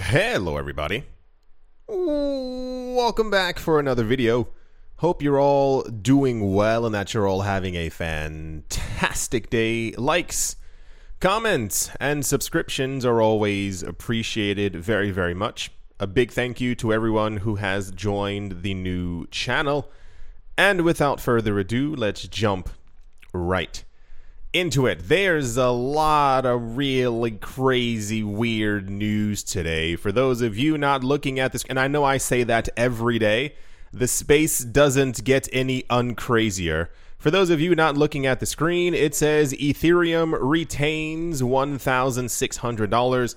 Hello, everybody. Welcome back for another video. Hope you're all doing well and that you're all having a fantastic day. Likes, comments, and subscriptions are always appreciated very, very much. A big thank you to everyone who has joined the new channel. And without further ado, let's jump right into it. There's a lot of really crazy, weird news today. For those of you not looking at this, and I know I say that every day, the space doesn't get any uncrazier. For those of you not looking at the screen, it says Ethereum retains $1,600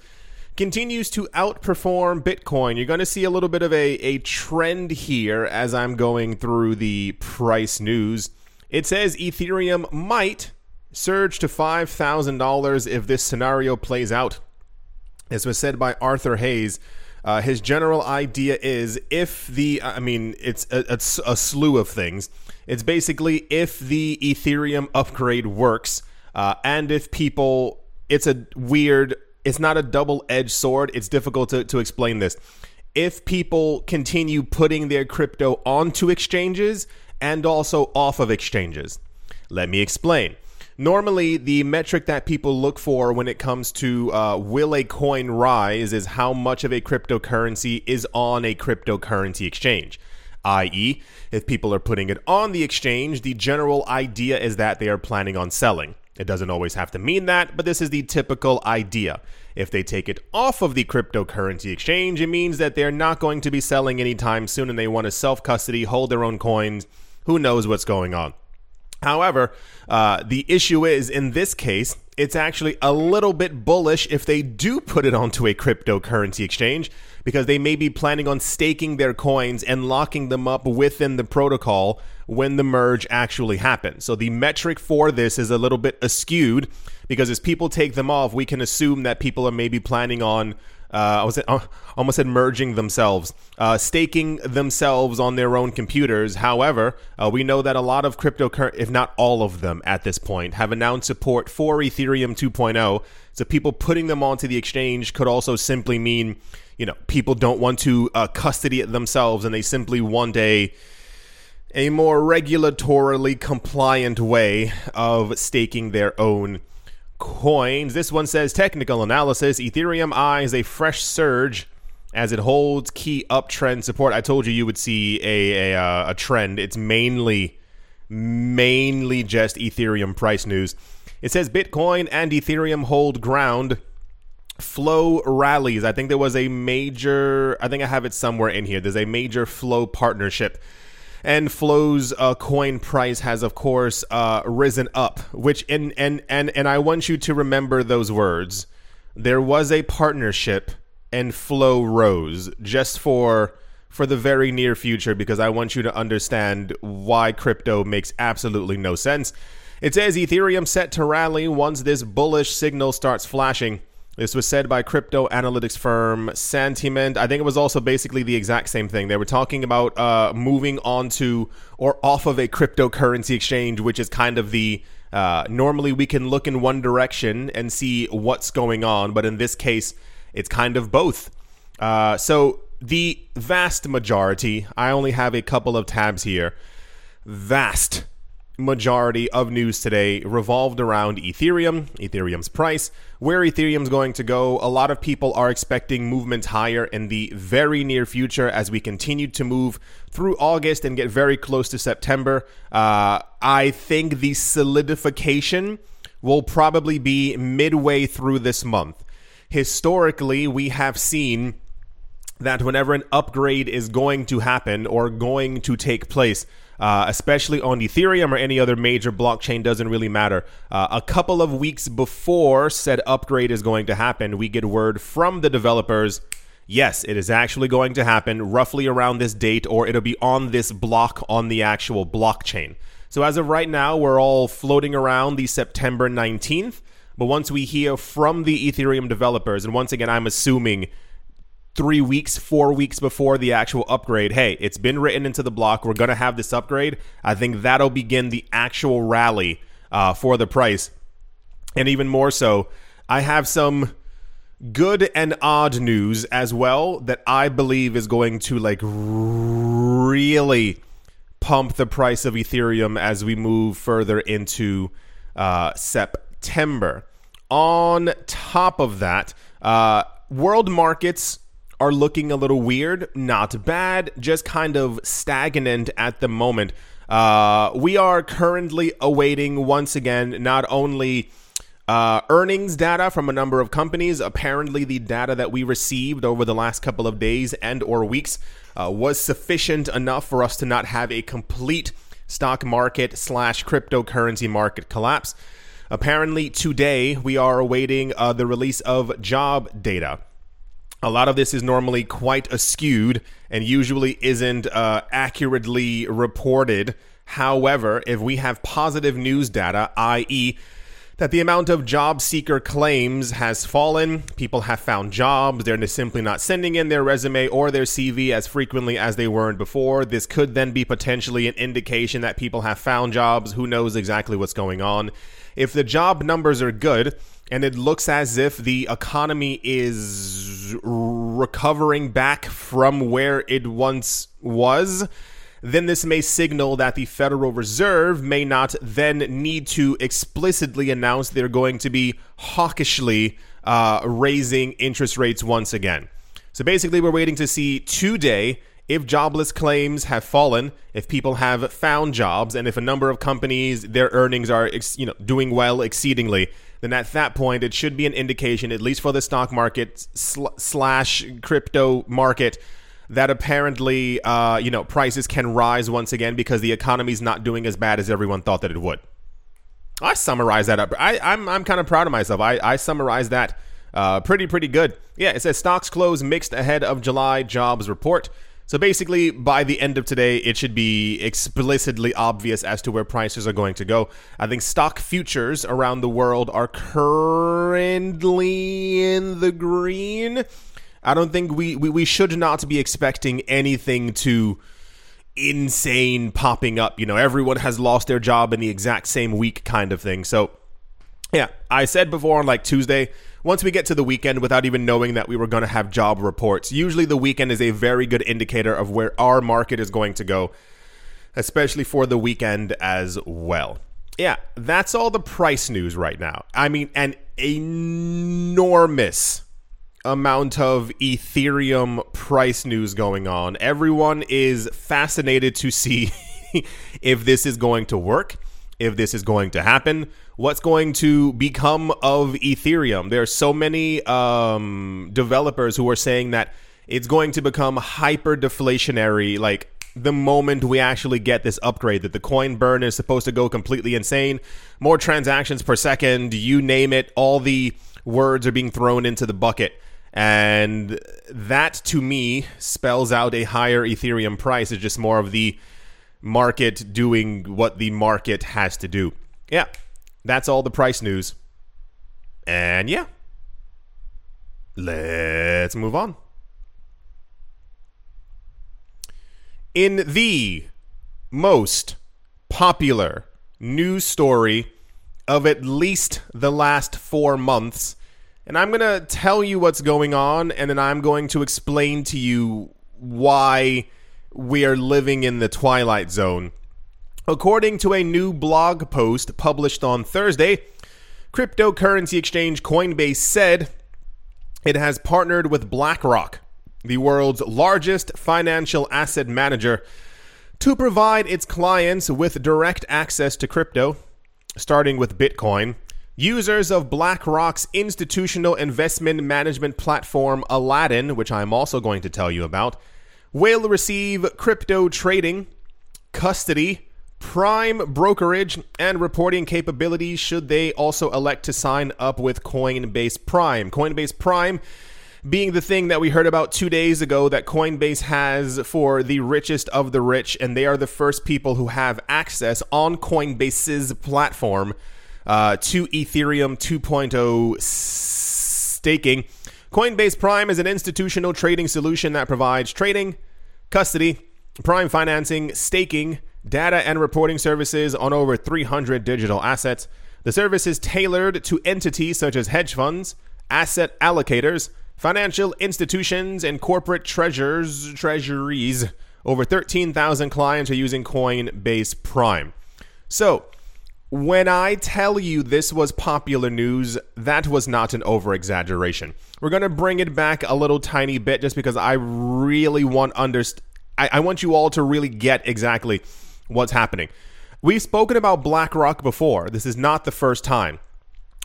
continues to outperform Bitcoin. You're going to see a little bit of a, a trend here as I'm going through the price news. It says Ethereum might surge to $5,000 if this scenario plays out. This was said by Arthur Hayes. Uh, his general idea is if the, I mean, it's a, it's a slew of things. It's basically if the Ethereum upgrade works uh, and if people, it's a weird, it's not a double edged sword. It's difficult to, to explain this. If people continue putting their crypto onto exchanges and also off of exchanges. Let me explain normally the metric that people look for when it comes to uh, will a coin rise is how much of a cryptocurrency is on a cryptocurrency exchange i.e., if people are putting it on the exchange, the general idea is that they are planning on selling. It doesn't always have to mean that, but this is the typical idea. If they take it off of the cryptocurrency exchange, it means that they're not going to be selling anytime soon and they want to self custody, hold their own coins. Who knows what's going on? However, uh, the issue is in this case, it's actually a little bit bullish if they do put it onto a cryptocurrency exchange because they may be planning on staking their coins and locking them up within the protocol when the merge actually happens. So the metric for this is a little bit askewed because as people take them off, we can assume that people are maybe planning on I was uh, almost said merging themselves, uh, staking themselves on their own computers. However, uh, we know that a lot of cryptocurrency, if not all of them at this point, have announced support for Ethereum 2.0. So people putting them onto the exchange could also simply mean, you know, people don't want to uh, custody it themselves and they simply want a a more regulatorily compliant way of staking their own coins. This one says technical analysis Ethereum eyes a fresh surge as it holds key uptrend support. I told you you would see a, a, uh, a trend. It's mainly, mainly just Ethereum price news. It says Bitcoin and Ethereum hold ground. Flow rallies. I think there was a major, I think I have it somewhere in here. There's a major flow partnership and Flow's uh, coin price has, of course, uh, risen up. Which and and and and I want you to remember those words. There was a partnership, and Flow rose just for for the very near future because I want you to understand why crypto makes absolutely no sense. It says Ethereum set to rally once this bullish signal starts flashing. This was said by crypto analytics firm Santiment. I think it was also basically the exact same thing. They were talking about uh, moving onto or off of a cryptocurrency exchange, which is kind of the uh, normally we can look in one direction and see what's going on, but in this case, it's kind of both. Uh, so the vast majority, I only have a couple of tabs here. Vast majority of news today revolved around Ethereum, Ethereum's price, where Ethereum's going to go. A lot of people are expecting movements higher in the very near future as we continue to move through August and get very close to September. Uh, I think the solidification will probably be midway through this month. Historically, we have seen that whenever an upgrade is going to happen or going to take place, uh, especially on Ethereum or any other major blockchain, doesn't really matter. Uh, a couple of weeks before said upgrade is going to happen, we get word from the developers. Yes, it is actually going to happen roughly around this date, or it'll be on this block on the actual blockchain. So, as of right now, we're all floating around the September 19th. But once we hear from the Ethereum developers, and once again, I'm assuming three weeks, four weeks before the actual upgrade, hey, it's been written into the block. We're going to have this upgrade. I think that'll begin the actual rally uh, for the price. And even more so, I have some good and odd news as well that I believe is going to like really pump the price of Ethereum as we move further into uh, September. On top of that, uh, world markets are looking a little weird. Not bad, just kind of stagnant at the moment. Uh, we are currently awaiting once again not only uh, earnings data from a number of companies. Apparently, the data that we received over the last couple of days and or weeks uh, was sufficient enough for us to not have a complete stock market slash cryptocurrency market collapse. Apparently, today we are awaiting uh, the release of job data. A lot of this is normally quite askewed and usually isn't uh, accurately reported. However, if we have positive news data, i.e., that the amount of job seeker claims has fallen. People have found jobs. They're simply not sending in their resume or their CV as frequently as they weren't before. This could then be potentially an indication that people have found jobs. Who knows exactly what's going on? If the job numbers are good, and it looks as if the economy is recovering back from where it once was, then this may signal that the Federal Reserve may not then need to explicitly announce they're going to be hawkishly uh, raising interest rates once again. So basically, we're waiting to see today if jobless claims have fallen, if people have found jobs, and if a number of companies their earnings are you know doing well exceedingly. Then at that point, it should be an indication, at least for the stock market sl- slash crypto market, that apparently, uh, you know, prices can rise once again because the economy's not doing as bad as everyone thought that it would. I summarize that up. I, I'm, I'm kind of proud of myself. I, I summarized that uh, pretty pretty good. Yeah, it says stocks close mixed ahead of July jobs report. So basically, by the end of today, it should be explicitly obvious as to where prices are going to go. I think stock futures around the world are currently in the green. I don't think we, we, we should not be expecting anything to insane popping up. You know, everyone has lost their job in the exact same week kind of thing. So, yeah, I said before on like Tuesday, once we get to the weekend without even knowing that we were going to have job reports, usually the weekend is a very good indicator of where our market is going to go, especially for the weekend as well. Yeah, that's all the price news right now. I mean, an enormous amount of Ethereum price news going on. Everyone is fascinated to see if this is going to work, if this is going to happen, what's going to become of Ethereum. There are so many um, developers who are saying that it's going to become hyper deflationary, like the moment we actually get this upgrade that the coin burn is supposed to go completely insane more transactions per second you name it all the words are being thrown into the bucket and that to me spells out a higher Ethereum price. It's just more of the market doing what the market has to do. Yeah, that's all the price news. And yeah, let's move on. In the most popular news story of at least the last four months, and I'm going to tell you what's going on, and then I'm going to explain to you why we are living in the Twilight Zone. According to a new blog post published on Thursday, cryptocurrency exchange Coinbase said it has partnered with BlackRock, the world's largest financial asset manager, to provide its clients with direct access to crypto, starting with Bitcoin. Users of BlackRock's institutional investment management platform Aladdin, which I'm also going to tell you about, will receive crypto trading, custody, prime brokerage, and reporting capabilities should they also elect to sign up with Coinbase Prime. Coinbase Prime being the thing that we heard about two days ago that Coinbase has for the richest of the rich, and they are the first people who have access on Coinbase's platform uh, to Ethereum 2.0 staking. Coinbase Prime is an institutional trading solution that provides trading, custody, prime financing, staking, data, and reporting services on over 300 digital assets. The service is tailored to entities such as hedge funds, asset allocators, financial institutions, and corporate treasures, treasuries. Over 13,000 clients are using Coinbase Prime. So, when I tell you this was popular news, that was not an over exaggeration. We're going to bring it back a little tiny bit just because I really want underst- I, I want you all to really get exactly what's happening. We've spoken about BlackRock before. This is not the first time,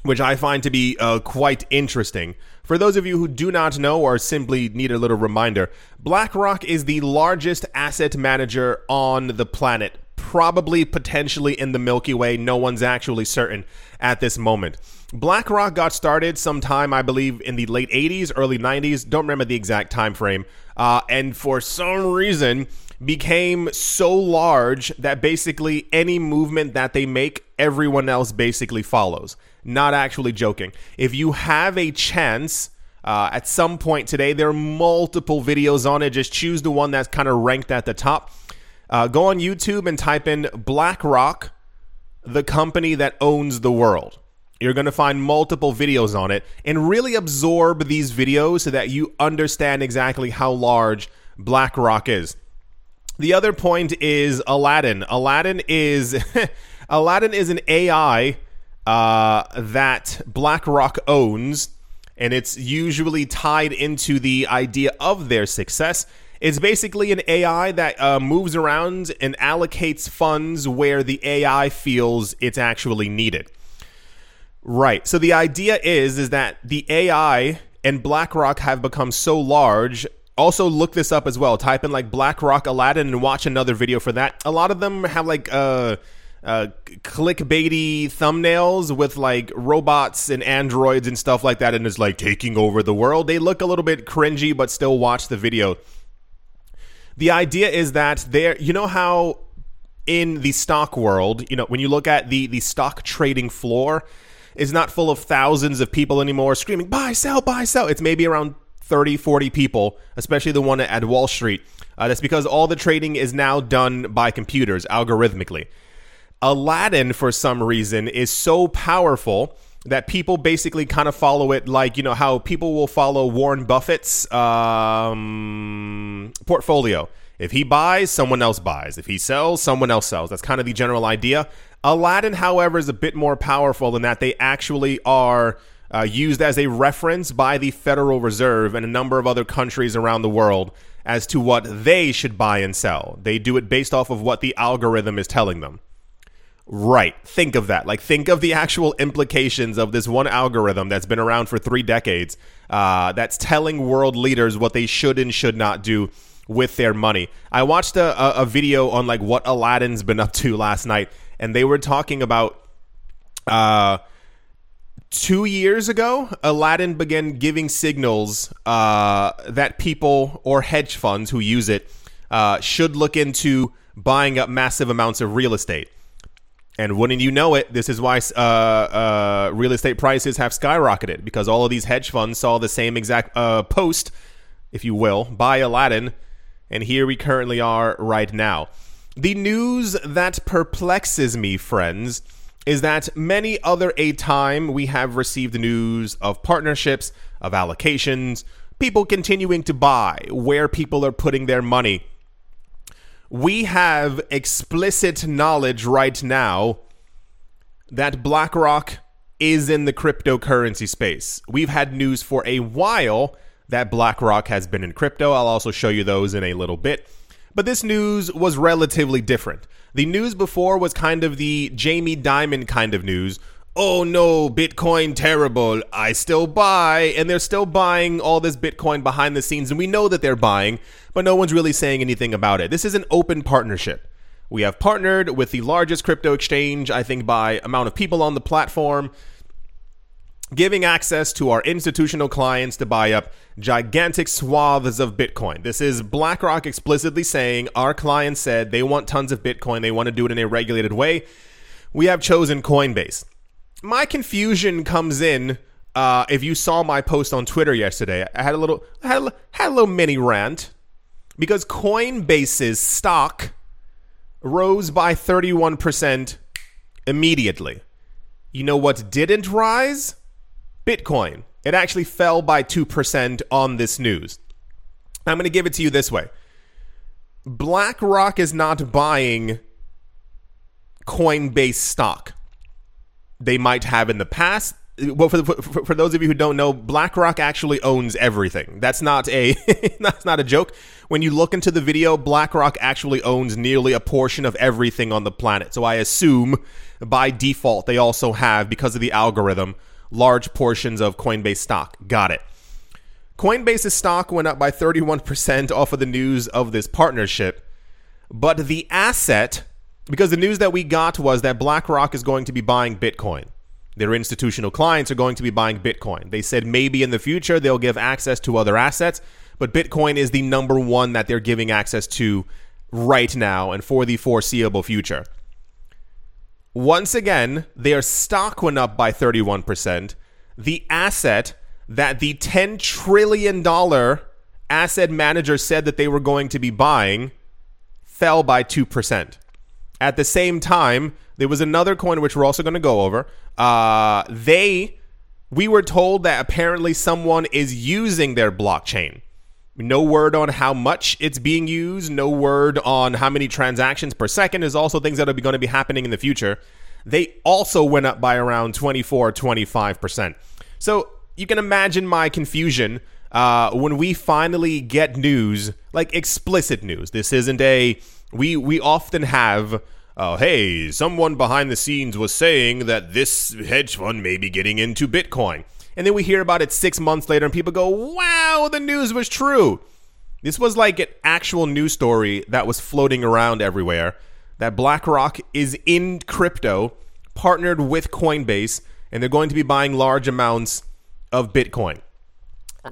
which I find to be uh, quite interesting. For those of you who do not know or simply need a little reminder, BlackRock is the largest asset manager on the planet, probably potentially in the Milky Way. No one's actually certain at this moment. BlackRock got started sometime, I believe, in the late 80s, early 90s. Don't remember the exact time frame. Uh, and for some reason, became so large that basically any movement that they make, everyone else basically follows. Not actually joking. If you have a chance, uh, at some point today, there are multiple videos on it. Just choose the one that's kind of ranked at the top. Uh, go on YouTube and type in BlackRock, the company that owns the world. You're going to find multiple videos on it and really absorb these videos so that you understand exactly how large BlackRock is. The other point is Aladdin. Aladdin is Aladdin is an AI uh, that BlackRock owns, and it's usually tied into the idea of their success. It's basically an AI that uh, moves around and allocates funds where the AI feels it's actually needed. Right. So the idea is is that the AI and BlackRock have become so large. Also, look this up as well. Type in like BlackRock Aladdin and watch another video for that. A lot of them have like uh, uh, clickbaity thumbnails with like robots and androids and stuff like that, and is like taking over the world. They look a little bit cringy, but still watch the video. The idea is that there, you know how in the stock world, you know, when you look at the the stock trading floor, is not full of thousands of people anymore screaming, buy, sell, buy, sell. It's maybe around 30, 40 people, especially the one at Wall Street. Uh, that's because all the trading is now done by computers algorithmically. Aladdin, for some reason, is so powerful that people basically kind of follow it like, you know, how people will follow Warren Buffett's um, portfolio. If he buys, someone else buys. If he sells, someone else sells. That's kind of the general idea. Aladdin, however, is a bit more powerful in that they actually are uh, used as a reference by the Federal Reserve and a number of other countries around the world as to what they should buy and sell. They do it based off of what the algorithm is telling them. Right. Think of that. Like, think of the actual implications of this one algorithm that's been around for three decades uh, that's telling world leaders what they should and should not do with their money. I watched a, a, a video on like what Aladdin's been up to last night, and they were talking about uh, two years ago, Aladdin began giving signals uh, that people or hedge funds who use it uh, should look into buying up massive amounts of real estate. And wouldn't you know it, this is why uh, uh, real estate prices have skyrocketed because all of these hedge funds saw the same exact uh, post, if you will, by Aladdin. And here we currently are right now. The news that perplexes me, friends, is that many other a time we have received news of partnerships, of allocations, people continuing to buy, where people are putting their money. We have explicit knowledge right now that BlackRock is in the cryptocurrency space. We've had news for a while that BlackRock has been in crypto. I'll also show you those in a little bit. But this news was relatively different. The news before was kind of the Jamie Dimon kind of news. Oh no, Bitcoin terrible. I still buy. And they're still buying all this Bitcoin behind the scenes. And we know that they're buying, but no one's really saying anything about it. This is an open partnership. We have partnered with the largest crypto exchange, I think, by amount of people on the platform giving access to our institutional clients to buy up gigantic swaths of Bitcoin. This is BlackRock explicitly saying our clients said they want tons of Bitcoin, they want to do it in a regulated way. We have chosen Coinbase. My confusion comes in. Uh, if you saw my post on Twitter yesterday, I had a little, had a, had a little mini rant because Coinbase's stock rose by 31% immediately. You know what didn't rise? Bitcoin. It actually fell by 2% on this news. I'm going to give it to you this way BlackRock is not buying Coinbase stock. They might have in the past. Well, for, for, for those of you who don't know, BlackRock actually owns everything. That's not a that's not a joke. When you look into the video, BlackRock actually owns nearly a portion of everything on the planet. So I assume by default they also have because of the algorithm large portions of Coinbase stock. Got it. Coinbase's stock went up by 31% off of the news of this partnership, but the asset, because the news that we got was that BlackRock is going to be buying Bitcoin. Their institutional clients are going to be buying Bitcoin. They said maybe in the future they'll give access to other assets, but Bitcoin is the number one that they're giving access to right now and for the foreseeable future. Once again, their stock went up by 31%. The asset that the $10 trillion asset manager said that they were going to be buying fell by 2%. At the same time, there was another coin which we're also going to go over. Uh, they, we were told that apparently someone is using their blockchain. No word on how much it's being used, no word on how many transactions per second. Is also things that are going to be happening in the future. They also went up by around 24, 25%. So you can imagine my confusion uh, when we finally get news, like explicit news. This isn't a we we often have. Oh, hey, someone behind the scenes was saying that this hedge fund may be getting into Bitcoin. And then we hear about it six months later, and people go, wow, the news was true. This was like an actual news story that was floating around everywhere that BlackRock is in crypto, partnered with Coinbase, and they're going to be buying large amounts of Bitcoin.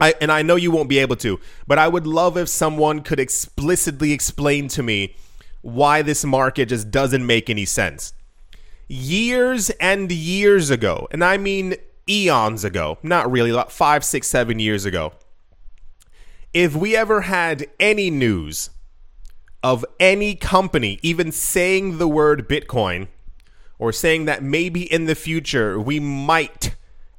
I, and I know you won't be able to, but I would love if someone could explicitly explain to me why this market just doesn't make any sense. Years and years ago, and I mean eons ago, not really, like five, six, seven years ago, if we ever had any news of any company even saying the word Bitcoin or saying that maybe in the future we might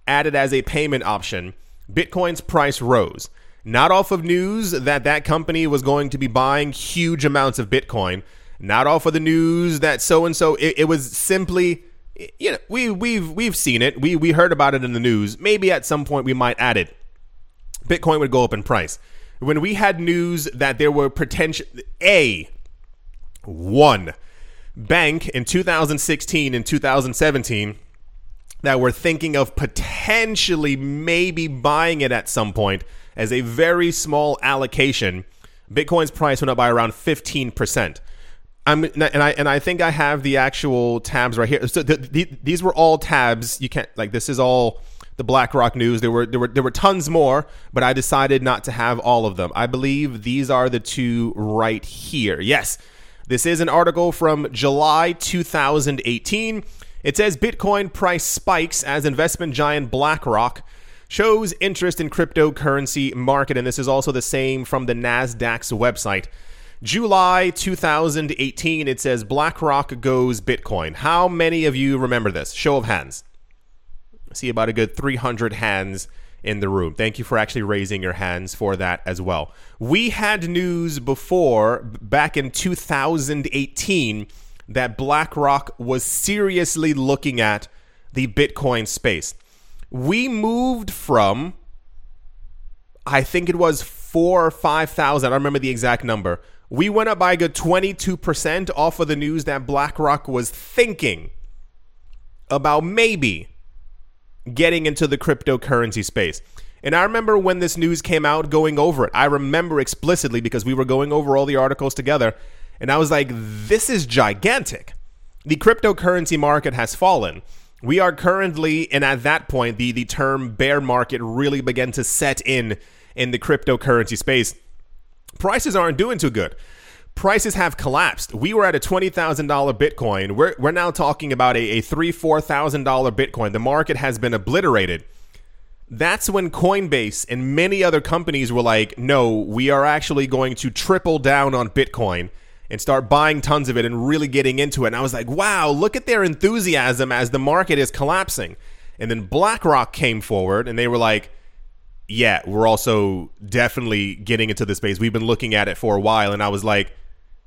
add it as a payment option, Bitcoin's price rose. Not off of news that that company was going to be buying huge amounts of Bitcoin, not off of the news that so and so. It was simply, you know, we we've we've seen it. We we heard about it in the news. Maybe at some point we might add it. Bitcoin would go up in price. When we had news that there were potential a one bank in 2016 and 2017 that were thinking of potentially maybe buying it at some point as a very small allocation, Bitcoin's price went up by around 15%. I'm, and I and I think I have the actual tabs right here. So the, the, these were all tabs. You can't like this is all the BlackRock news. There were there were there were tons more, but I decided not to have all of them. I believe these are the two right here. Yes. This is an article from July 2018 it says Bitcoin price spikes as investment giant BlackRock shows interest in cryptocurrency market, and this is also the same from the Nasdaq's website. July 2018, it says BlackRock goes Bitcoin. How many of you remember this? Show of hands. I see about a good 300 hands in the room. Thank you for actually raising your hands for that as well. We had news before, back in 2018 that BlackRock was seriously looking at the Bitcoin space. We moved from, I think it was four or 5,000, I don't remember the exact number. We went up by a good 22% off of the news that BlackRock was thinking about maybe getting into the cryptocurrency space. And I remember when this news came out going over it. I remember explicitly because we were going over all the articles together and I was like, this is gigantic. The cryptocurrency market has fallen. We are currently, and at that point, the, the term bear market really began to set in in the cryptocurrency space. Prices aren't doing too good. Prices have collapsed. We were at a $20,000 Bitcoin. We're, we're now talking about a, a $3,000, $4,000 Bitcoin. The market has been obliterated. That's when Coinbase and many other companies were like, no, we are actually going to triple down on Bitcoin and start buying tons of it and really getting into it. And I was like, wow, look at their enthusiasm as the market is collapsing. And then BlackRock came forward and they were like, yeah, we're also definitely getting into the space. We've been looking at it for a while, and I was like,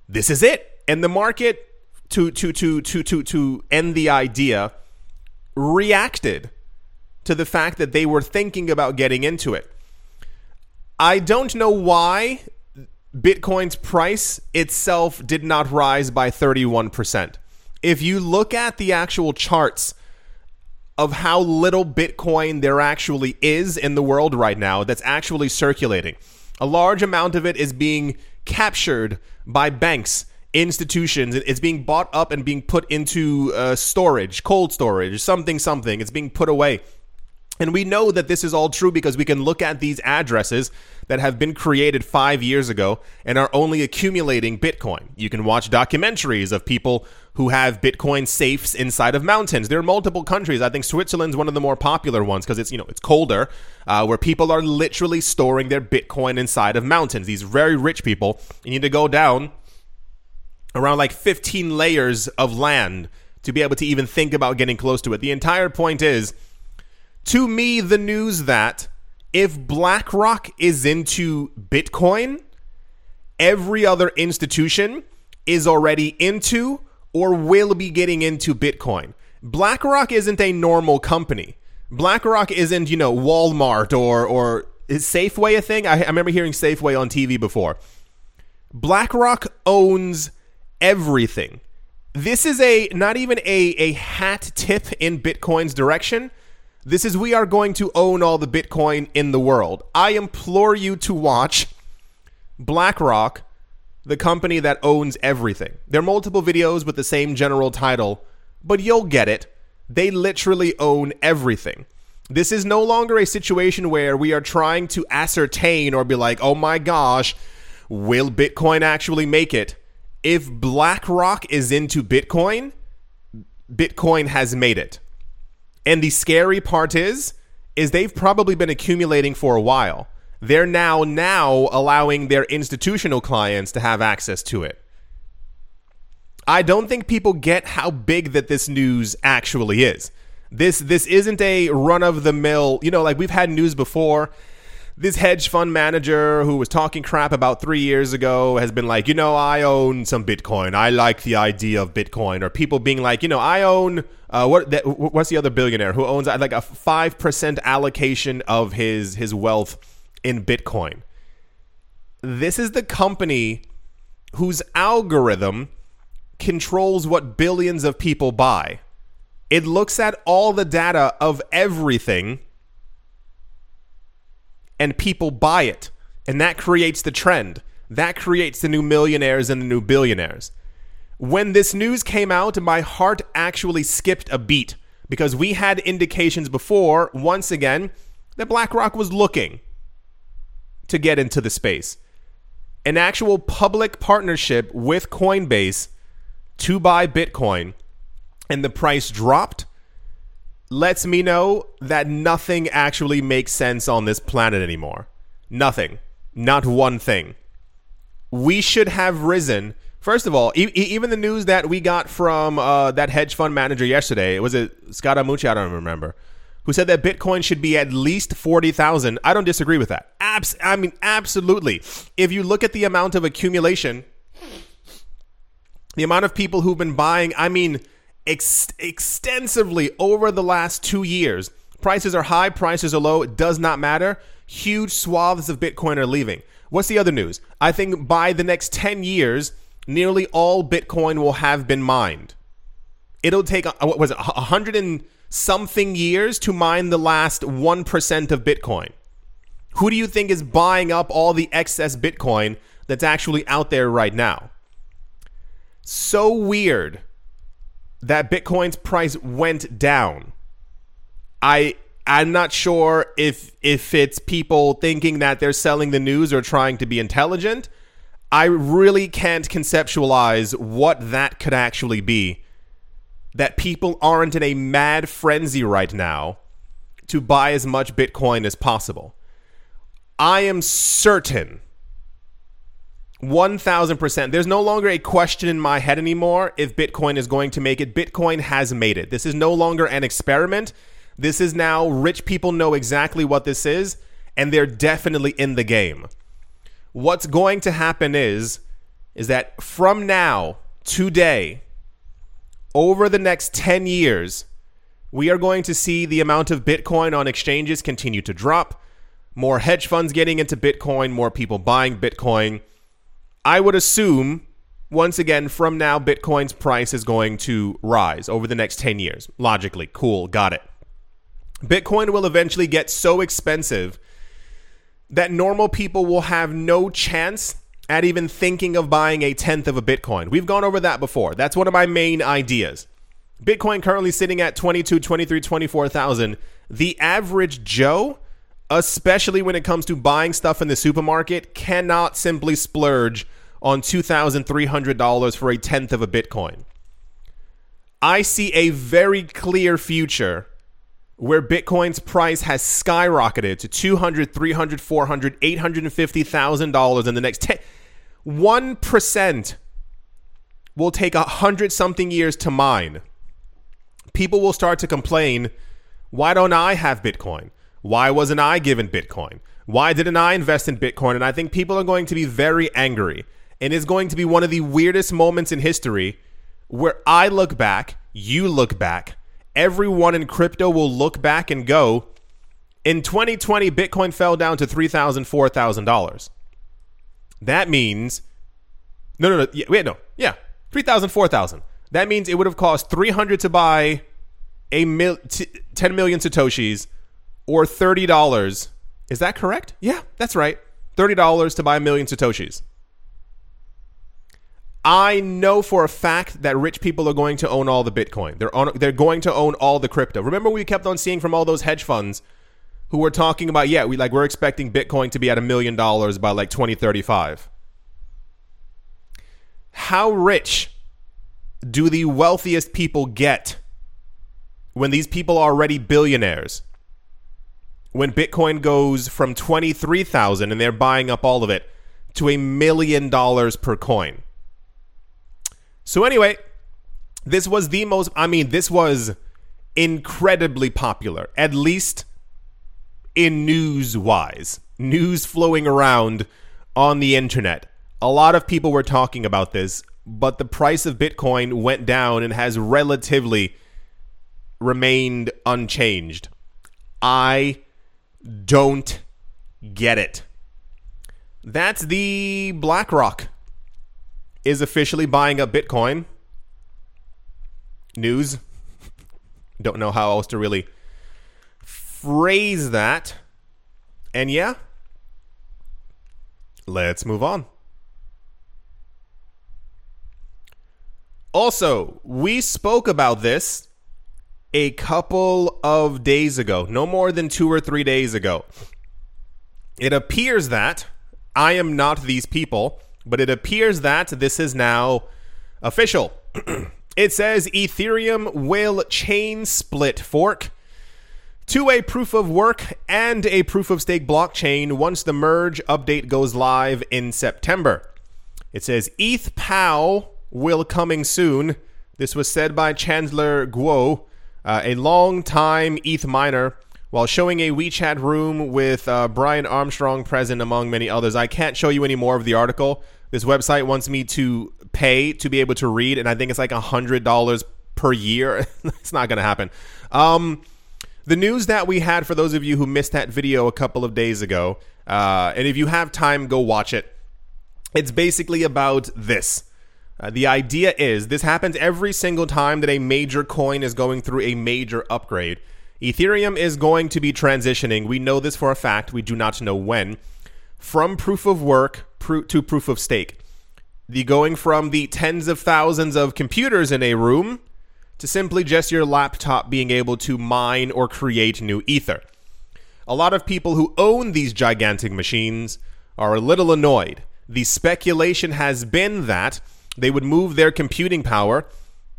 this is it. And the market to to to to to to end the idea reacted to the fact that they were thinking about getting into it. I don't know why Bitcoin's price itself did not rise by 31%. If you look at the actual charts of how little Bitcoin there actually is in the world right now that's actually circulating, a large amount of it is being captured by banks, institutions. It's being bought up and being put into uh, storage, cold storage, something, something. It's being put away. And we know that this is all true because we can look at these addresses that have been created five years ago and are only accumulating Bitcoin. You can watch documentaries of people who have Bitcoin safes inside of mountains. There are multiple countries. I think Switzerland's one of the more popular ones because it's you know it's colder, uh, where people are literally storing their Bitcoin inside of mountains. These very rich people. You need to go down around like 15 layers of land to be able to even think about getting close to it. The entire point is to me the news that if BlackRock is into Bitcoin, every other institution is already into or will be getting into Bitcoin. BlackRock isn't a normal company. BlackRock isn't, you know, Walmart or or is Safeway a thing? I, I remember hearing Safeway on TV before. BlackRock owns everything. This is a not even a, a hat tip in Bitcoin's direction. This is we are going to own all the Bitcoin in the world. I implore you to watch BlackRock, the company that owns everything. There are multiple videos with the same general title, but you'll get it. They literally own everything. This is no longer a situation where we are trying to ascertain or be like, oh my gosh, will Bitcoin actually make it? If BlackRock is into Bitcoin, Bitcoin has made it. And the scary part is is they've probably been accumulating for a while. They're now now allowing their institutional clients to have access to it. I don't think people get how big that this news actually is. This this isn't a run of the mill, you know, like we've had news before this hedge fund manager who was talking crap about three years ago has been like, you know, I own some Bitcoin. I like the idea of Bitcoin. Or people being like, you know, I own uh, what? What's the other billionaire who owns like a five percent allocation of his his wealth in Bitcoin? This is the company whose algorithm controls what billions of people buy. It looks at all the data of everything and people buy it. And that creates the trend. That creates the new millionaires and the new billionaires. When this news came out, my heart actually skipped a beat because we had indications before, once again, that BlackRock was looking to get into the space. An actual public partnership with Coinbase to buy Bitcoin, and the price dropped lets me know that nothing actually makes sense on this planet anymore. Nothing. Not one thing. We should have risen. First of all, e- even the news that we got from uh, that hedge fund manager yesterday, was it Scaramucci? I don't remember. Who said that Bitcoin should be at least 40,000. I don't disagree with that. Abs- I mean, absolutely. If you look at the amount of accumulation, the amount of people who've been buying, I mean, ex- extensively over the last two years. Prices are high, prices are low, it does not matter. Huge swaths of Bitcoin are leaving. What's the other news? I think by the next 10 years, nearly all Bitcoin will have been mined. It'll take, uh, what was it, 100 and something years to mine the last 1% of Bitcoin. Who do you think is buying up all the excess Bitcoin that's actually out there right now? So weird that Bitcoin's price went down. I I'm not sure if if it's people thinking that they're selling the news or trying to be intelligent. I really can't conceptualize what that could actually be. That people aren't in a mad frenzy right now to buy as much Bitcoin as possible. I am certain 1000%. There's no longer a question in my head anymore if Bitcoin is going to make it. Bitcoin has made it. This is no longer an experiment. This is now rich people know exactly what this is. and they're definitely in the game. What's going to happen is is that from now today over the next 10 years we are going to see the amount of Bitcoin on exchanges continue to drop, more hedge funds getting into Bitcoin, more people buying Bitcoin. I would assume once again, from now, Bitcoin's price is going to rise over the next 10 years. Logically, cool, got it. Bitcoin will eventually get so expensive that normal people will have no chance at even thinking of buying a tenth of a Bitcoin. We've gone over that before. That's one of my main ideas. Bitcoin currently sitting at 22, 23, 24,000. The average Joe, especially when it comes to buying stuff in the supermarket, cannot simply splurge on $2,300 for a tenth of a Bitcoin. I see a very clear future where Bitcoin's price has skyrocketed to 200, 300, 400, 850,000 dollars in the next 10 1% will take a hundred something years to mine. People will start to complain, why don't I have Bitcoin? Why wasn't I given Bitcoin? Why didn't I invest in Bitcoin? And I think people are going to be very angry and it's going to be one of the weirdest moments in history where I look back, you look back, everyone in crypto will look back and go, in 2020, Bitcoin fell down to $3,000, $4,000. That means, no, no, no, yeah, wait, no, yeah, 3,000, 4,000. That means it would have cost 300 to buy a mil, t- 10 million Satoshis or $30. Is that correct? Yeah, that's right. $30 to buy a million Satoshis. I know for a fact that rich people are going to own all the Bitcoin. They're on, they're going to own all the crypto. Remember, we kept on seeing from all those hedge funds who were talking about, yeah, we like we're expecting Bitcoin to be at a million dollars by like 2035. How rich do the wealthiest people get when these people are already billionaires? When Bitcoin goes from 23,000 and they're buying up all of it to a million dollars per coin. So anyway, this was the most I mean, this was incredibly popular, at least in news wise. News flowing around on the internet. A lot of people were talking about this, but the price of Bitcoin went down and has relatively remained unchanged. I don't get it. That's the BlackRock is officially buying up Bitcoin. News. Don't know how else to really phrase that. And yeah, let's move on. Also, we spoke about this a couple of days ago, no more than two or three days ago. It appears that I am not these people but it appears that this is now official. it says Ethereum will chain split fork to a proof of work and a proof of stake blockchain once the merge update goes live in September. It says ETH POW will coming soon. This was said by Chandler Guo, uh, a long-time ETH miner, while showing a WeChat room with uh, Brian Armstrong present among many others. I can't show you any more of the article this website wants me to pay to be able to read, and I think it's like hundred dollars per year. it's not going to happen. Um, the news that we had for those of you who missed that video a couple of days ago, uh, and if you have time, go watch it. It's basically about this. Uh, the idea is this happens every single time that a major coin is going through a major upgrade. Ethereum is going to be transitioning. We know this for a fact. We do not know when. From proof of work to proof of stake. The going from the tens of thousands of computers in a room to simply just your laptop being able to mine or create new ether. A lot of people who own these gigantic machines are a little annoyed. The speculation has been that they would move their computing power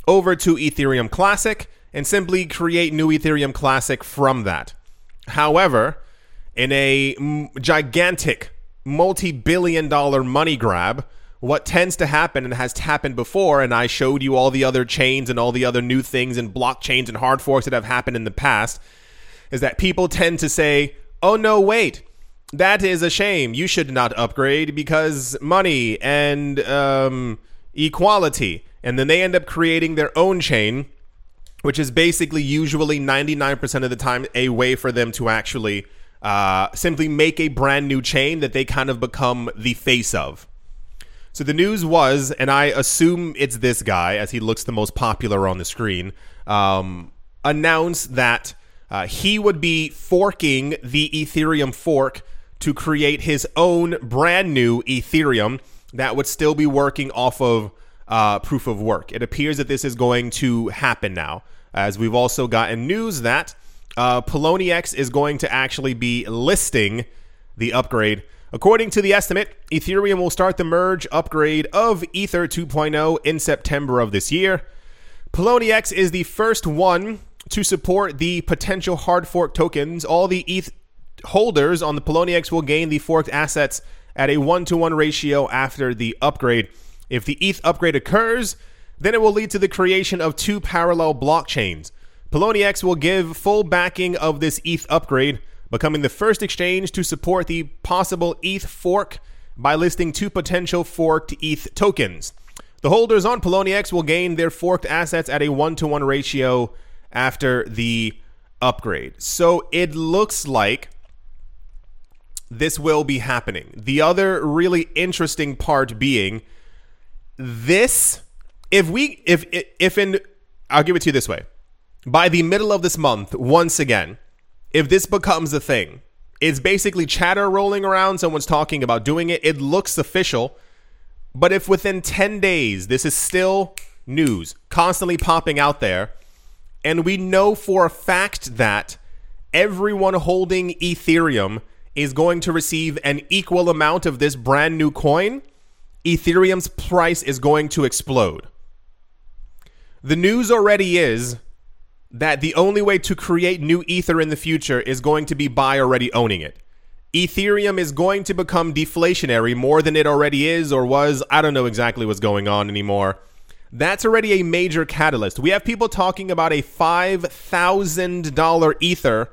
over to Ethereum Classic and simply create new Ethereum Classic from that. However, in a gigantic multi billion dollar money grab, what tends to happen and has happened before, and I showed you all the other chains and all the other new things and blockchains and hard forks that have happened in the past, is that people tend to say, oh no, wait, that is a shame. You should not upgrade because money and um, equality. And then they end up creating their own chain, which is basically usually 99% of the time a way for them to actually uh, simply make a brand new chain that they kind of become the face of. So the news was, and I assume it's this guy, as he looks the most popular on the screen, um, announced that uh, he would be forking the Ethereum fork to create his own brand new Ethereum that would still be working off of uh, proof of work. It appears that this is going to happen now, as we've also gotten news that uh, Poloniex is going to actually be listing the upgrade. According to the estimate, Ethereum will start the merge upgrade of Ether 2.0 in September of this year. Poloniex is the first one to support the potential hard fork tokens. All the ETH holders on the Poloniex will gain the forked assets at a one to one ratio after the upgrade. If the ETH upgrade occurs, then it will lead to the creation of two parallel blockchains. Poloniex will give full backing of this ETH upgrade, becoming the first exchange to support the possible ETH fork by listing two potential forked ETH tokens. The holders on Poloniex will gain their forked assets at a one to one ratio after the upgrade. So it looks like this will be happening. The other really interesting part being this if we if if in I'll give it to you this way. By the middle of this month, once again, if this becomes a thing, it's basically chatter rolling around, someone's talking about doing it, it looks official. But if within 10 days this is still news constantly popping out there, and we know for a fact that everyone holding Ethereum is going to receive an equal amount of this brand new coin, Ethereum's price is going to explode. The news already is that the only way to create new Ether in the future is going to be by already owning it. Ethereum is going to become deflationary more than it already is or was. I don't know exactly what's going on anymore. That's already a major catalyst. We have people talking about a $5,000 Ether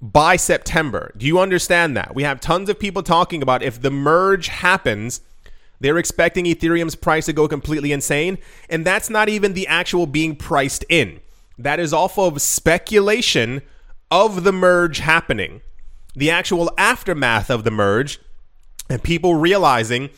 by September. Do you understand that? We have tons of people talking about if the merge happens, they're expecting Ethereum's price to go completely insane. And that's not even the actual being priced in. That is off of speculation of the merge happening. The actual aftermath of the merge and people realizing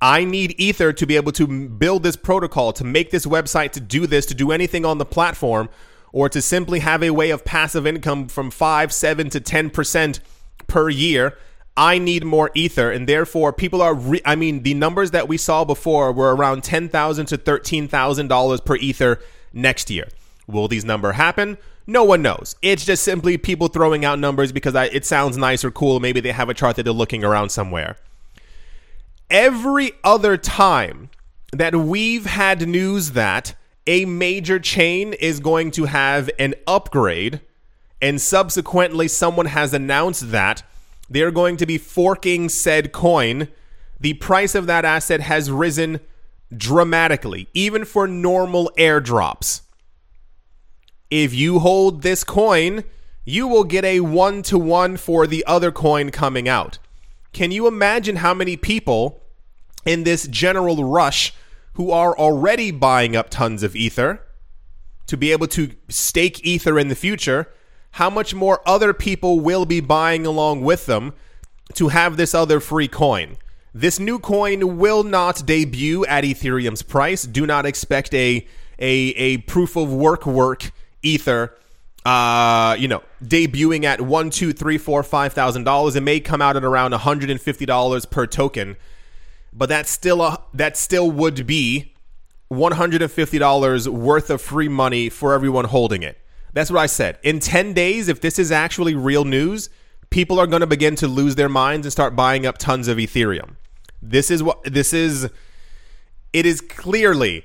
I need Ether to be able to build this protocol, to make this website, to do this, to do anything on the platform or to simply have a way of passive income from 5, 7 to 10% per year, I need more ether and therefore people are re- I mean the numbers that we saw before were around 10,000 to $13,000 per ether next year. Will these number happen? No one knows. It's just simply people throwing out numbers because it sounds nice or cool. Maybe they have a chart that they're looking around somewhere. Every other time that we've had news that a major chain is going to have an upgrade, and subsequently someone has announced that they're going to be forking said coin, the price of that asset has risen dramatically, even for normal airdrops. If you hold this coin, you will get a one to one for the other coin coming out. Can you imagine how many people in this general rush who are already buying up tons of Ether to be able to stake Ether in the future, how much more other people will be buying along with them to have this other free coin? This new coin will not debut at Ethereum's price. Do not expect a a, a proof of work work Ether uh, you know, debuting at one, two, three, four, five thousand dollars. It may come out at around $150 per token but that still a, that still would be $150 worth of free money for everyone holding it. That's what I said. In 10 days, if this is actually real news, people are going to begin to lose their minds and start buying up tons of Ethereum. This is what this is it is clearly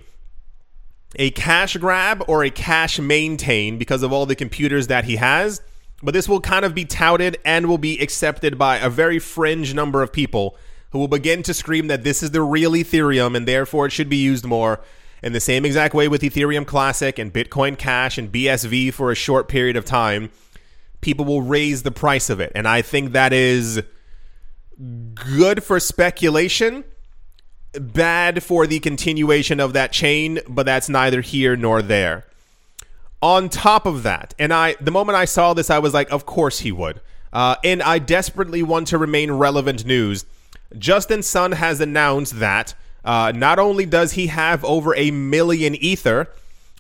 a cash grab or a cash maintain because of all the computers that he has, but this will kind of be touted and will be accepted by a very fringe number of people who will begin to scream that this is the real Ethereum and therefore it should be used more. In the same exact way with Ethereum Classic and Bitcoin Cash and BSV for a short period of time, people will raise the price of it. And I think that is good for speculation, bad for the continuation of that chain, but that's neither here nor there. On top of that, and I, the moment I saw this, I was like, of course he would. Uh, and I desperately want to remain relevant news. Justin Sun has announced that uh, not only does he have over a million Ether,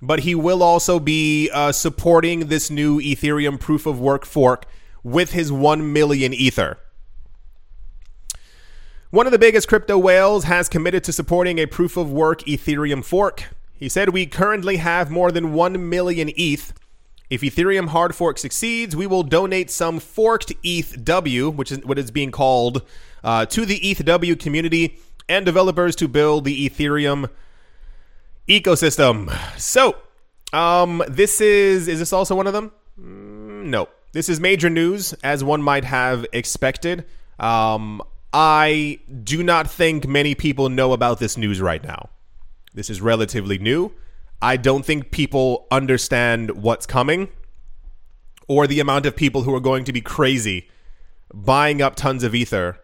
but he will also be uh, supporting this new Ethereum proof of work fork with his 1 million Ether. One of the biggest crypto whales has committed to supporting a proof of work Ethereum fork. He said, We currently have more than 1 million ETH. If Ethereum hard fork succeeds, we will donate some forked ETH W, which is what is being called, uh, to the ETH W community and developers to build the Ethereum ecosystem. So, um, this is is this also one of them? Mm, no, this is major news, as one might have expected. Um, I do not think many people know about this news right now. This is relatively new. I don't think people understand what's coming or the amount of people who are going to be crazy buying up tons of ether.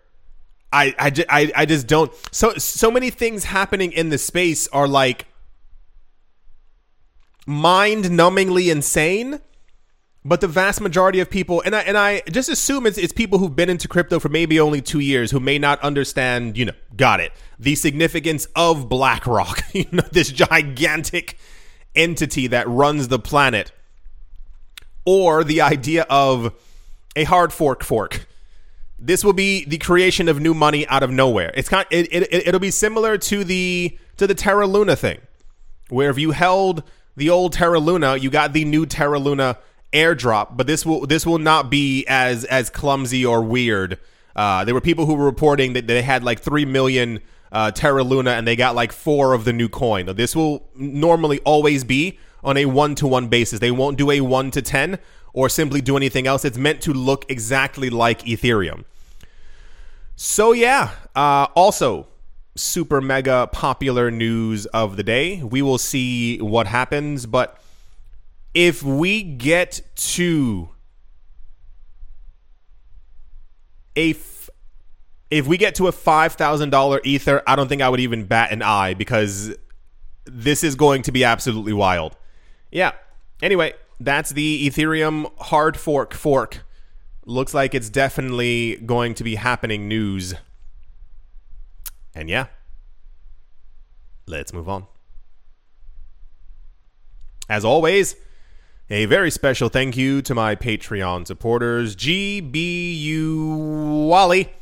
I, I, I, I just don't. So, so many things happening in the space are like mind numbingly insane but the vast majority of people, and I and I just assume it's it's people who've been into crypto for maybe only two years who may not understand, you know, got it, the significance of BlackRock, you know, this gigantic entity that runs the planet, or the idea of a hard fork fork. This will be the creation of new money out of nowhere. It's kind, it, it it'll be similar to the to the Terra Luna thing, where if you held the old Terra Luna, you got the new Terra Luna airdrop, but this will this will not be as as clumsy or weird. Uh, there were people who were reporting that they had like three million uh, Terra Luna and they got like four of the new coin. This will normally always be on a one to one basis. They won't do a one to ten or simply do anything else. It's meant to look exactly like Ethereum. So yeah. Uh, also, super mega popular news of the day. We will see what happens, but if we get to a f- if we get to a $5,000 ether, I don't think I would even bat an eye because this is going to be absolutely wild. Yeah. Anyway, that's the Ethereum hard fork fork. Looks like it's definitely going to be happening news. And yeah. Let's move on. As always, a very special thank you to my Patreon supporters GBU Wally,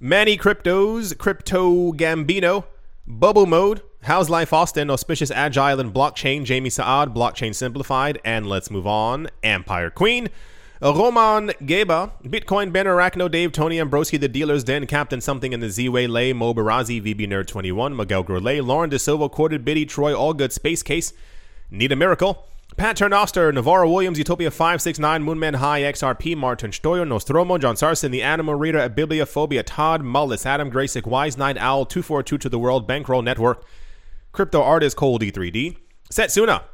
Manny Cryptos, Crypto Gambino, Bubble Mode, How's Life Austin, Auspicious Agile and Blockchain, Jamie Saad, Blockchain Simplified, and let's move on, Empire Queen, Roman Geba, Bitcoin Ben Arachno, Dave, Tony Ambrosi, The Dealer's Den, Captain Something in the Z-Way, Lay, Mo Barazi, VB Nerd 21, Miguel Grolet, Lauren DeSilva, Corded Biddy, Troy Allgood, Space Case, Need a Miracle, Pat Turnoster, Navarro Williams, Utopia 569, Moonman High, XRP, Martin Stoyo, Nostromo, John Sarson, The Animal Reader, Bibliophobia, Todd Mullis, Adam Graysick, Wise Night Owl, 242 to the World, Bankroll Network, Crypto Artist, Cold E3D, Setsuna,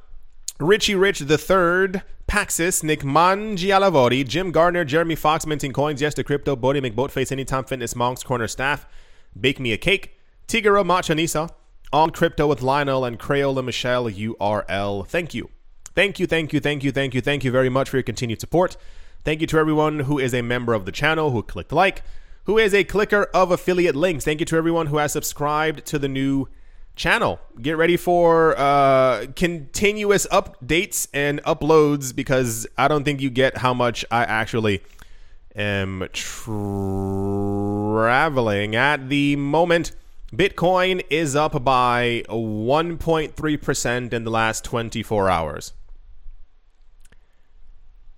Richie Rich the Third, Paxis, Nick Mangialavori, Jim Gardner, Jeremy Fox, Minting Coins, Yes to Crypto, Bodie McBoatface, Anytime Fitness, Monks, Corner Staff, Bake Me a Cake, Tigero Machanisa, On Crypto with Lionel, and Crayola Michelle URL. Thank you. Thank you, thank you, thank you, thank you, thank you very much for your continued support. Thank you to everyone who is a member of the channel, who clicked like, who is a clicker of affiliate links. Thank you to everyone who has subscribed to the new channel. Get ready for uh, continuous updates and uploads because I don't think you get how much I actually am traveling at the moment. Bitcoin is up by 1.3% in the last 24 hours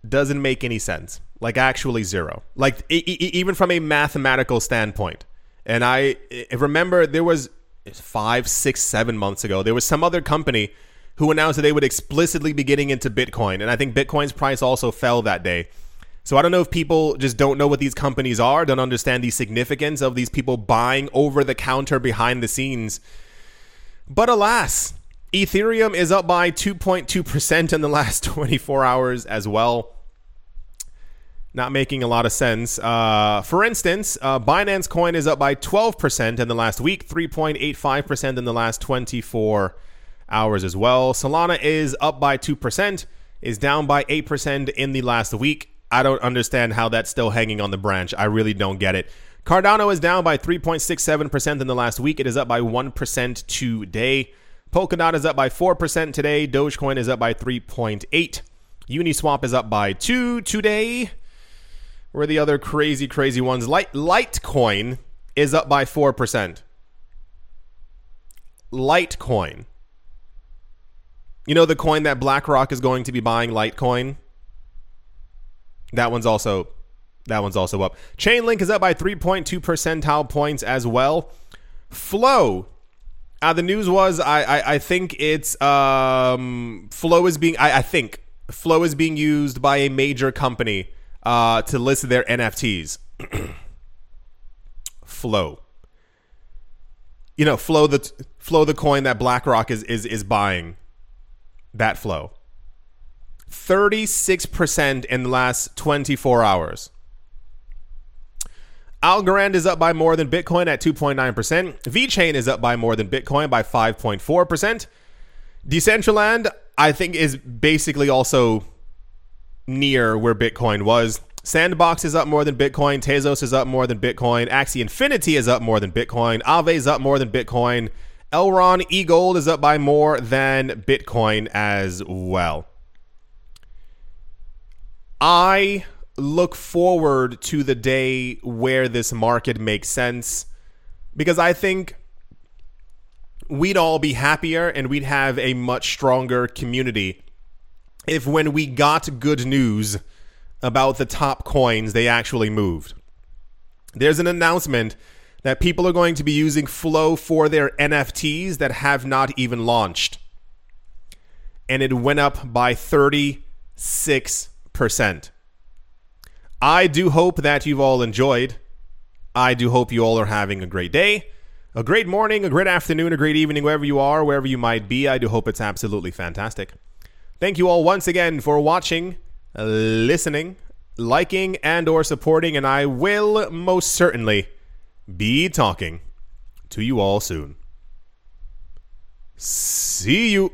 doesn't make any sense. Like actually zero. Like e- e- even from a mathematical standpoint. And I, I remember there was five, six, seven months ago there was some other company who announced that they would explicitly be getting into Bitcoin, and I think Bitcoin's price also fell that day. So I don't know if people just don't know what these companies are, don't understand the significance of these people buying over the counter behind the scenes. But alas, Ethereum is up by 2.2% in the last 24 hours as well not making a lot of sense. Uh, for instance, uh, Binance Coin is up by 12% in the last week, 3.85% in the last 24 hours as well. Solana is up by 2%, is down by 8% in the last week. I don't understand how that's still hanging on the branch. I really don't get it. Cardano is down by 3.67% in the last week. It is up by 1% today. Polkadot is up by 4% today. Dogecoin is up by 3.8. Uniswap is up by 2 today. Where the other crazy, crazy ones? Light Litecoin is up by 4%. Litecoin. You know the coin that BlackRock is going to be buying, Litecoin? That one's also that one's also up. Chainlink is up by 3.2 percentile points as well. Flow. Uh, the news was I, I, I think it's um, Flow is being I, I think Flow is being used by a major company uh, to list their NFTs. Flow. You know, Flow the Flow the coin that BlackRock is is is buying. That Flow. 36% in the last 24 hours. Algorand is up by more than Bitcoin at 2.9%. VeChain is up by more than Bitcoin by 5.4%. Decentraland, I think, is basically also near where Bitcoin was. Sandbox is up more than Bitcoin. Tezos is up more than Bitcoin. Axie Infinity is up more than Bitcoin. Aave is up more than Bitcoin. Elrond eGold is up by more than Bitcoin as well. I look forward to the day where this market makes sense because I think we'd all be happier and we'd have a much stronger community if when we got good news about the top coins, they actually moved. There's an announcement that people are going to be using Flow for their NFTs that have not even launched. And it went up by 36%. I do hope that you've all enjoyed. I do hope you all are having a great day, a great morning, a great afternoon, a great evening, wherever you are, wherever you might be. I do hope it's absolutely fantastic. Thank you all once again for watching, listening, liking, and or supporting, and I will most certainly be talking to you all soon. See you.